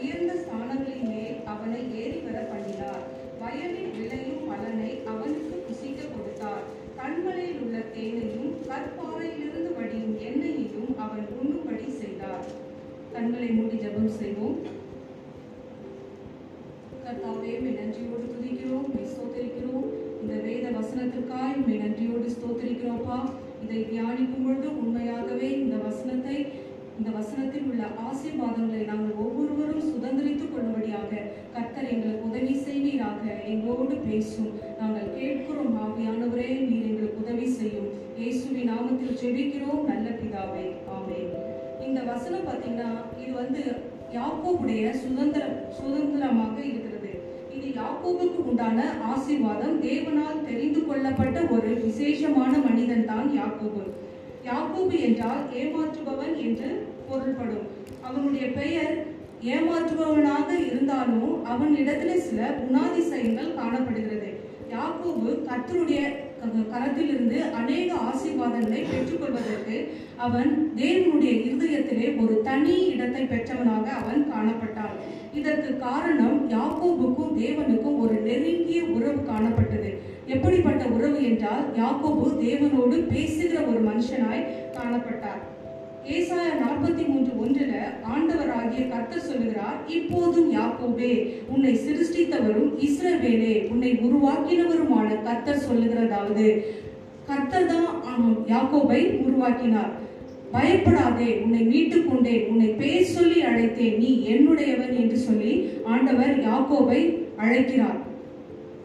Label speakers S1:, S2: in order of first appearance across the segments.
S1: உயர்ந்த ஸ்தானங்களின் மேல் அவனை ஏறி வர பண்ணினார். வயலில் விளையும் பலனை அவனுக்கு புசிக்க கொடுத்தார். கண்மலையில் உள்ள தேனையும் கற்பாறையிலிருந்து வடியும் எண்ணெயையும் அவன் உண்ணும்படி செய்தார். கண்களை மூடி ஜபம் செய்வோம். கர்த்தாவே மே நன்றியோடு துதிக்கிறோம். மே ஸ்தோத்தரிக்கிறோம். இந்த வேத வசனத்திற்காய் மே நன்றியோடு ஸ்தோத்தரிக்கிறோம்ப்பா இதை தியானிக்கும் பொழுது உண்மையாகவே இந்த வசனத்தை இந்த வசனத்தில் உள்ள ஆசீர்வாதங்களை நாங்கள் ஒவ்வொருவரும் சுதந்திரித்துக் கொள்ளும்படியாக கர்த்தர் எங்களுக்கு உதவி செய்வீராக. எங்களோடு பேசும் நாங்கள் கேட்கிறோம் ஆவியானவரே நீர் எங்களுக்கு உதவி செய்யும். இயேசுவின் நாமத்தில் ஜெபிக்கிறோம் நல்ல பிதாவே ஆமே இந்த வசனம் பார்த்தீங்கன்னா இது வந்து யாக்கோவுடைய சுதந்திர சுதந்திரமாக இருக்கிறது. இது யாக்கோவுக்கு உண்டான ஆசீர்வாதம். தேவனால் தெரிந்து கொள்ளப்பட்ட ஒரு விசேஷமான மனிதன் தான் யாக்கோபு. யாக்கோபு என்றால் ஏமாற்றுபவன் என்று பொருள்படும். அவனுடைய பெயர் ஏமாற்றுபவனாக இருந்தாலும் அவன் இடத்துல சில குணாதிசயங்கள் காணப்படுகிறது. யாக்கோபு கத்தருடைய கரத்திலிருந்து அநேக ஆசீர்வாதங்களை பெற்றுக்கொள்வதற்கு அவன் தேவனுடைய இருதயத்திலே ஒரு தனி இடத்தை பெற்றவனாக அவன் காணப்பட்டான். இதற்கு காரணம் யாக்கோபுக்கும் தேவனுக்கும் ஒரு நெருங்கிய உறவு காணப்பட்டது. எப்படிப்பட்ட உறவு என்றால் யாக்கோபு தேவனோடு பேசுகிற ஒரு மனுஷனாய் காணப்பட்டார். ஏசாய நாற்பத்தி மூன்று ஒன்றில் ஆண்டவராகிய கர்த்தர் சொல்லுகிறார் இப்போதும் யாக்கோபே உன்னை சிருஷ்டித்தவரும் இஸ்ரவேலே உன்னை உருவாக்கினவருமான கர்த்தர் சொல்லுகிறதாவது. கர்த்தர் தான் யாக்கோபை உருவாக்கினார். பயப்படாதே உன்னை மீட்டு கொண்டேன் உன்னை பேர் சொல்லி அழைத்தேன் நீ என்னுடையவன் என்று சொல்லி ஆண்டவர் யாக்கோபை அழைக்கிறார்.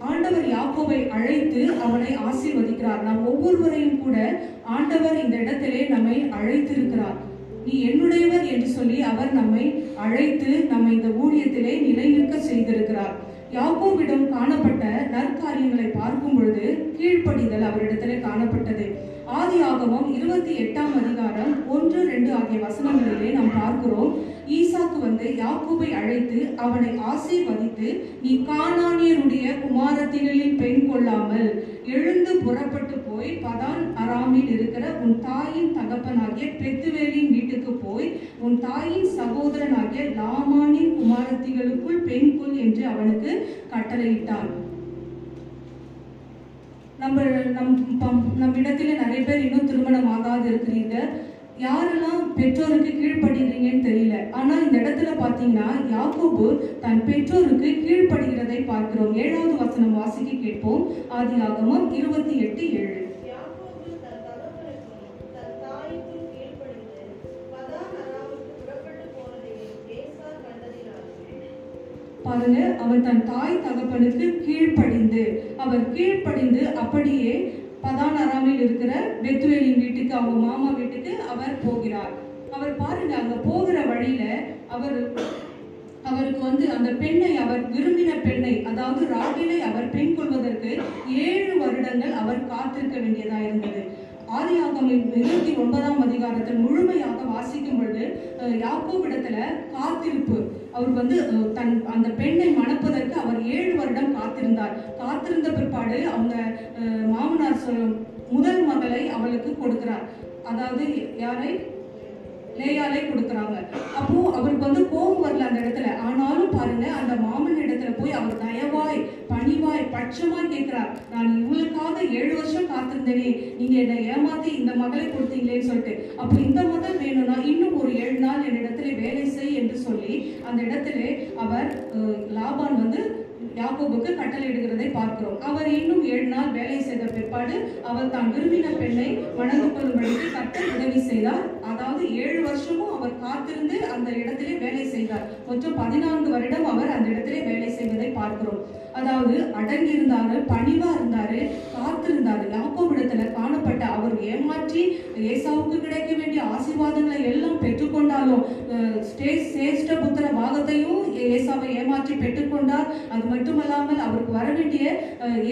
S1: ஆண்டவர் யாக்கோபை அழைத்து அவனை ஆசீர்வதிக்கிறார். நாம் ஒவ்வொருவரையும் கூட ஆண்டவர் இந்த இடத்திலே நம்மை அழைத்திருக்கிறார். நீ என்னுடையவர் என்று சொல்லி அவர் நம்மை அழைத்து நம்மை இந்த ஊழியத்திலே நிலைநிற்க செய்திருக்கிறார். யாக்கோவிடம் காணப்பட்ட நற்காரியங்களை பார்க்கும் பொழுது கீழ்ப்படிதல் அவரிடத்திலே காணப்பட்டது. ஆதி ஆகமம் இருபத்தி எட்டாம் அதிகாரம் ஒன்று ரெண்டு ஆகிய வசனங்களிலே நாம் பார்க்கிறோம். ஈசாக்கு வந்து யாக்கோபை அழைத்து அவனை ஆசீர்வதித்து நீ கானானியருடைய குமாரத்திகளில் பெண் கொள்ளாமல் எழுந்து புறப்பட்டு போய் பதான் அராமில் இருக்கிற உன் தாயின் தகப்பனாகிய பெத்துவேலின் வீட்டுக்கு போய் உன் தாயின் சகோதரனாகிய லாமானின் குமாரத்திகளுக்குள் பெண் கொள் என்று அவனுக்கு கட்டளையிட்டான். நம்ம நம் நம்மிடத்தில் நிறைய பேர் இன்னும் திருமணம் ஆகாது இருக்கிறீங்க யாரெல்லாம் பெற்றோருக்கு கீழ்ப்படுகிறீங்கன்னு தெரியல. ஆனால் இந்த இடத்துல பார்த்தீங்கன்னா யாக்கோபு தன் பெற்றோருக்கு கீழ்ப்படுகிறதை பார்க்கிறோம். ஏழாவது வசனம் வாசிக்க கேட்போம். ஆதி ஆகமம் இருபத்தி எட்டு ஏழு.
S2: அதனால அவர் தன்
S1: தாய் தகப்பனுக்கு கீழ்ப்படிந்து அவர் கீழ்ப்படிந்து அப்படியே பதான் அராமில் இருக்கிற பெத்துவேலின் வீட்டுக்கு அவங்க மாமா வீட்டுக்கு அவர் போகிறார். அவர் பாருங்க அங்க போகிற வழியில அவர் அவருக்கு வந்து அந்த பெண்ணை அவர் விரும்பின பெண்ணை அதாவது ராகிலை அவர் பெண் கொள்வதற்கு ஏழு வருடங்கள் அவர் காத்திருக்க வேண்டியதா இருந்தது. ஆதியாகமின் இருபத்தி ஒன்பதாம் அதிகாரத்தில் முழுமையாக வாசிக்கும் பொழுது அஹ், காத்திருப்பு. அவர் வந்து தன் அந்த பெண்ணை மணப்பதற்கு அவர் ஏழு வருடம் காத்திருந்தார். காத்திருந்த பிற்பாடு அவங்க மாமனார் சொல்லும் முதல் மகளை அவளுக்கு கொடுக்கிறார். அதாவது யாரை? லேயாலே கொடுக்குறாங்க. அப்போ அவருக்கு வந்து கோபம் வரல அந்த இடத்துல. ஆனாலும் பாருங்க அந்த மாமன் இடத்துல போய் அவர் தயவாய் பணிவாய் பட்சமாய் கேட்கிறார். நான் இவ்வளவு ஏழு வருஷம் காத்திருந்தேனே. நீங்க என்னை ஏமாத்தி இந்த மகளை கொடுத்தீங்களேன்னு சொல்லிட்டு. அப்போ இந்த மகள் வேணும்னா இன்னும் ஒரு ஏழு நாள் என்னிடத்துல வேலை செய் என்று சொல்லி அந்த இடத்துல அவர் லாபான் வந்து யாக்கோபுக்கு கட்டளையிடுகிறதை பார்க்கிறோம். அவர் இன்னும் ஏழு நாள் வேலை செய்த பிற்பாடு அவர் தான் விரும்பின பெண்ணை மணந்து கொள்ளும்படிக்கு கர்த்தர் உதவி செய்தார். அதாவது ஏழு வருஷமும் அவர் காத்திருந்து அந்த இடத்திலே வேலை செய்தார். மொத்தம் பதினான்கு வருடம் அவர் அந்த இடத்திலே வேலை செய்வதை பார்க்கிறோம். அதாவது அடங்கி இருந்தாரு பணிவா காத்திருந்தாரு யாக்கோபிடத்துல காணப்பட்ட அவர் ஏமாற்றி ஏசாவுக்கு ஆசீர்வாதங்களை எல்லாம் பெற்றுக்கொண்டாலும் சேஷ்ட புத்திர பாகத்தையும் ஏசாவை ஏமாற்றி பெற்றுக்கொண்டார். அது மட்டுமல்லாமல் அவருக்கு வர வேண்டிய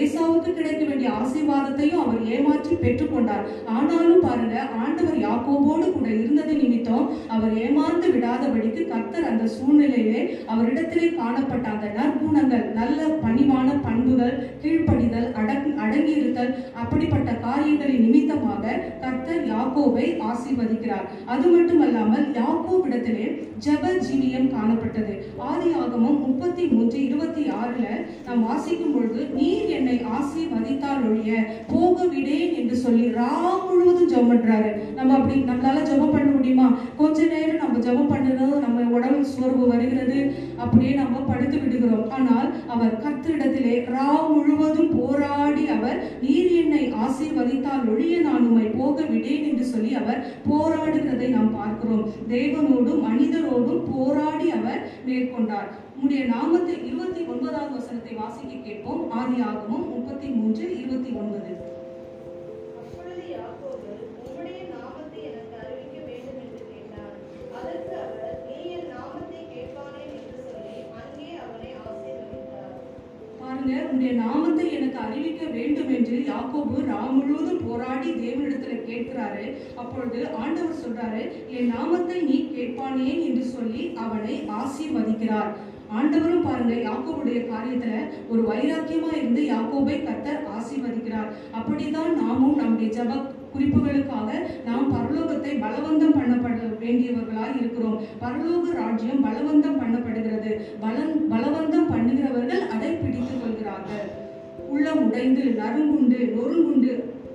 S1: ஏசாவுக்கு கிடைக்க வேண்டிய ஆசீர்வாதத்தையும் அவர் ஏமாற்றி பெற்றுக்கொண்டார். ஆனாலும் பாருங்க ஆண்டவர் யாக்கோபோடு கூட இருந்தது நிமித்தம் அவர் ஏமாந்து விடாதபடிக்கு கர்த்தர் அந்த சூழ்நிலையிலே அவரிடத்திலே காணப்பட்ட அந்த நற்குணங்கள் நல்ல பணிவான பண்புகள் கீழ்ப்படிதல் அடங் அடங்கியிருத்தல் அப்படிப்பட்ட காரியங்களின் நிமித்தமாக கர்த்தர் ஆசீர்வதிக்க ஆசீர்வதிக்கிறார் அது மட்டுமல்லாமல் யாக்கோவிடத்திலே ஜப ஜீவியம் காணப்பட்டது. ஆதி ஆகமம் முப்பத்தி மூன்று இருபத்தி ஆறுல நாம் வாசிக்கும் பொழுது நீர் என்னை ஆசீர்வதித்தால் ஒழிய போக விடேன் என்று சொல்லி ரா முழுவதும் ஜெபம் பண்றாரு. நம்ம அப்படி நம்மளால ஜெபம் பண்ண முடியுமா? கொஞ்ச நேரம் நம்ம ஜெபம் பண்ணணும். நம்ம உடம்பு சோர்வு வருகிறது. அப்படியே நம்ம படுத்து விடுகிறோம். ஆனால் அவர் கர்த்தரிடத்திலே ரா முழுவதும் போராடி அவர் நீர் என்னை ஆசீர்வதித்தால் ஒழிய நான் உண்மை போக விடேன் என்று சொல்லி அவர் போராடுகிறதை நாம் பார்க்கிறோம். தேவனோடும் மனிதரோடும் போராடி அவர் மேற்கொண்டார். உம்முடைய நாமத்தை இருபத்தி ஒன்பதாவது வசனத்தை வாசிக்க கேட்போம். ஆதி ஆகமும் முப்பத்தி மூன்று இருபத்தி ஒன்பது பாருங்க உன்னுடைய நாமத்தை எனக்கு அறிவிக்க வேண்டும் என்று யாக்கோபு ரா முழுவதும் போராடி தேவனிடத்துல கேட்கிறாரு. அப்பொழுது ஆண்டவர் சொல்றாரு என் நாமத்தை நீ கேட்பானேன் என்று சொல்லி அவனை ஆசீர்வதிக்கிறார். ஆண்டவரும் பாருங்க யாக்கோவுடைய காரியத்துல ஒரு வைராக்கியமா இருந்து யாக்கோபை கத்தர் ஆசீர்வதிக்கிறார். அப்படிதான் நாமும் நம்முடைய ஜப குறிப்புகளுக்காக நாம் பரலோகத்தை பலவந்தம் பண்ணப்பட வேண்டியவர்களாய் இருக்கிறோம். பரலோக ராஜ்யம் பலவந்தம் பண்ணப்படுகிறது. பலன் பலவந்தம் பண்ணுகிறவர்கள் அதை பிடித்துக் கொள்கிறார்கள். உள்ளம் உடைந்து நறுங்குண்டு நொறுங்குண்டு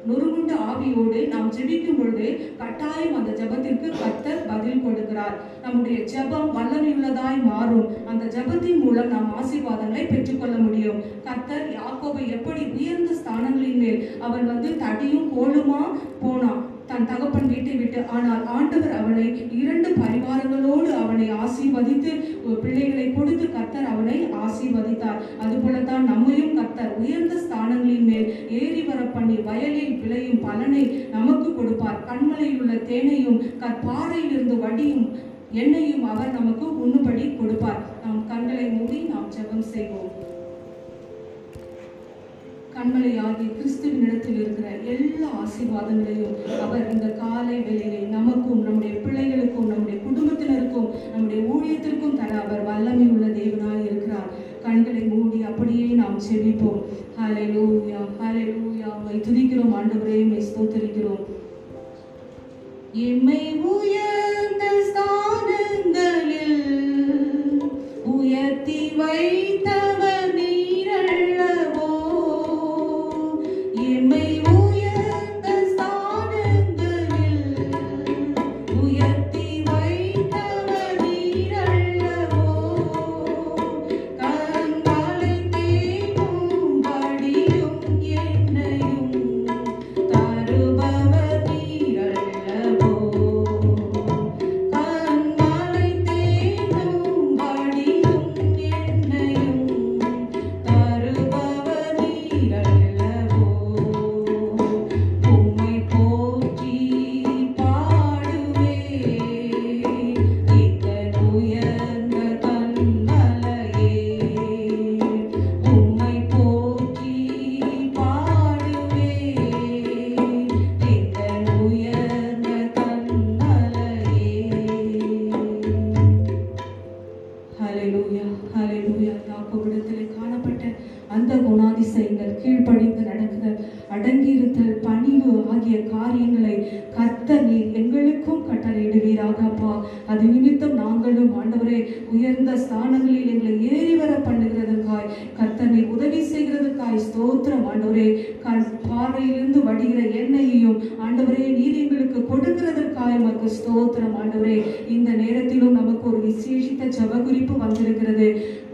S1: நொறுங்குண்டு ஆவியோடு நாம் ஜெபிக்கும் பொழுது கட்டாயம் அந்த ஜெபத்திற்கு கத்தர் பதில் கொடுக்கிறார். நம்முடைய ஜெபம் வல்லமையுள்ளதாய் மாறும். அந்த ஜெபத்தின் மூலம் நாம் ஆசீர்வாதங்களை பெற்றுக்கொள்ள முடியும். கத்தர் யாக்கோவை எப்படி உயர்ந்த ஸ்தானங்களின் மேல் அவன் வந்து தடியும் கோலுமா போனான்? தன் தகப்பன் வீட்டை விட்டு ஆனால் ஆண்டவர் அவனை இரண்டு பரிவாரங்களோடு அவனை ஆசீர்வதித்து பிள்ளைகளை கொடுத்து கத்தர் அவனை ஆசீர்வதித்தார். அதுபோலத்தான் நம்மையும் கத்தர் உயர்ந்த ஸ்தானங்களின் மேல் ஏறி வர பண்ணி வயலில் விளையும் பலனை நமக்கு கொடுப்பார். கண்மலையில் உள்ள தேனையும் கற்பாறையில் இருந்து வடியும் எண்ணெயும் அவர் நமக்கு உண்ணுபடி கொடுப்பார். நாம் கண்களை மூடி நாம் ஜெபம் செய்வோம். கண்மலையாகி கிறிஸ்துவின் இடத்தில் இருக்கிற எல்லா ஆசீர்வாதங்களையும் அவர் இந்த காலை வேலையை நமக்கும் நம்முடைய பிள்ளைகளுக்கும் நம்முடைய குடும்பத்தினருக்கும் நம்முடைய ஊழியத்திற்கும் தர அவர் வல்லமை உள்ள தேவனாய் இருக்கிறார். கண்களை மூடி அப்படியே நாம் செபிப்போம். ஹalleluya லூயா மை துதிக்கிறோம் ஆண்டவரே உம்மை ஸ்தோத்திரிக்கிறோம். எம்மை உயர்ந்த அடங்கியிருத்தல் பணிவு ஆகிய காரியங்களை கர்த்தர் நீர் எங்களுக்கும் கட்டளையிடுவீராக அப்பா. அது நிமித்தம் நாங்களும் ஆண்டவரே உயர்ந்த ஸ்தானங்களில் எங்களை ஏறி வர பண்ணுகிறதுக்காய் கர்த்தர் நீர் உதவி செய்கிறதுக்காய் ஸ்தோத்திரம் ஆண்டவரே. கண் பார்வையிலிருந்து வடிகிற எண்ணெயையும் ஆண்டவரே நீர் எங்களுக்கு கொடுக்கிறதற்காய் உமக்கு ஸ்தோத்திரம் ஆண்டவரே. இந்த நேரத்திலும் நமக்கு ஒரு விசேஷித்த ஜெப குறிப்பு வந்திருக்கிறது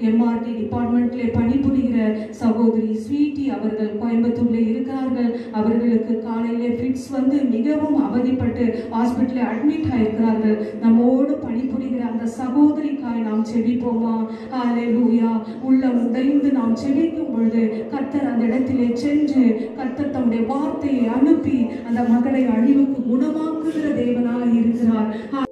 S1: எம்ஆர்டி டிபார்ட்மெண்ட்ல பணிபுரிகிற சகோதரி ஸ்வீட்டி அவர்கள் கோயம்புத்தூர்ல இருக்கிறார்கள். அவர்களுக்கு காலையில ஃபிட்ஸ் வந்து மிகவும் அவதிப்பட்டு ஹாஸ்பிட்டலில் அட்மிட் ஆயிருக்கிறார்கள். நம்மோடு பணிபுரிகிற அந்த சகோதரி சகோதரிக்காய் நாம் செபிப்போமா? லூயா உள்ளம் உடைந்து நாம் செபிக்கும் பொழுது கர்த்தர் அந்த இடத்திலே சென்று கர்த்தர் தம்முடைய வார்த்தையை அனுப்பி அந்த மகளை அழிவுக்கு குணமாக்குகிற தேவனாக இருக்கிறார்.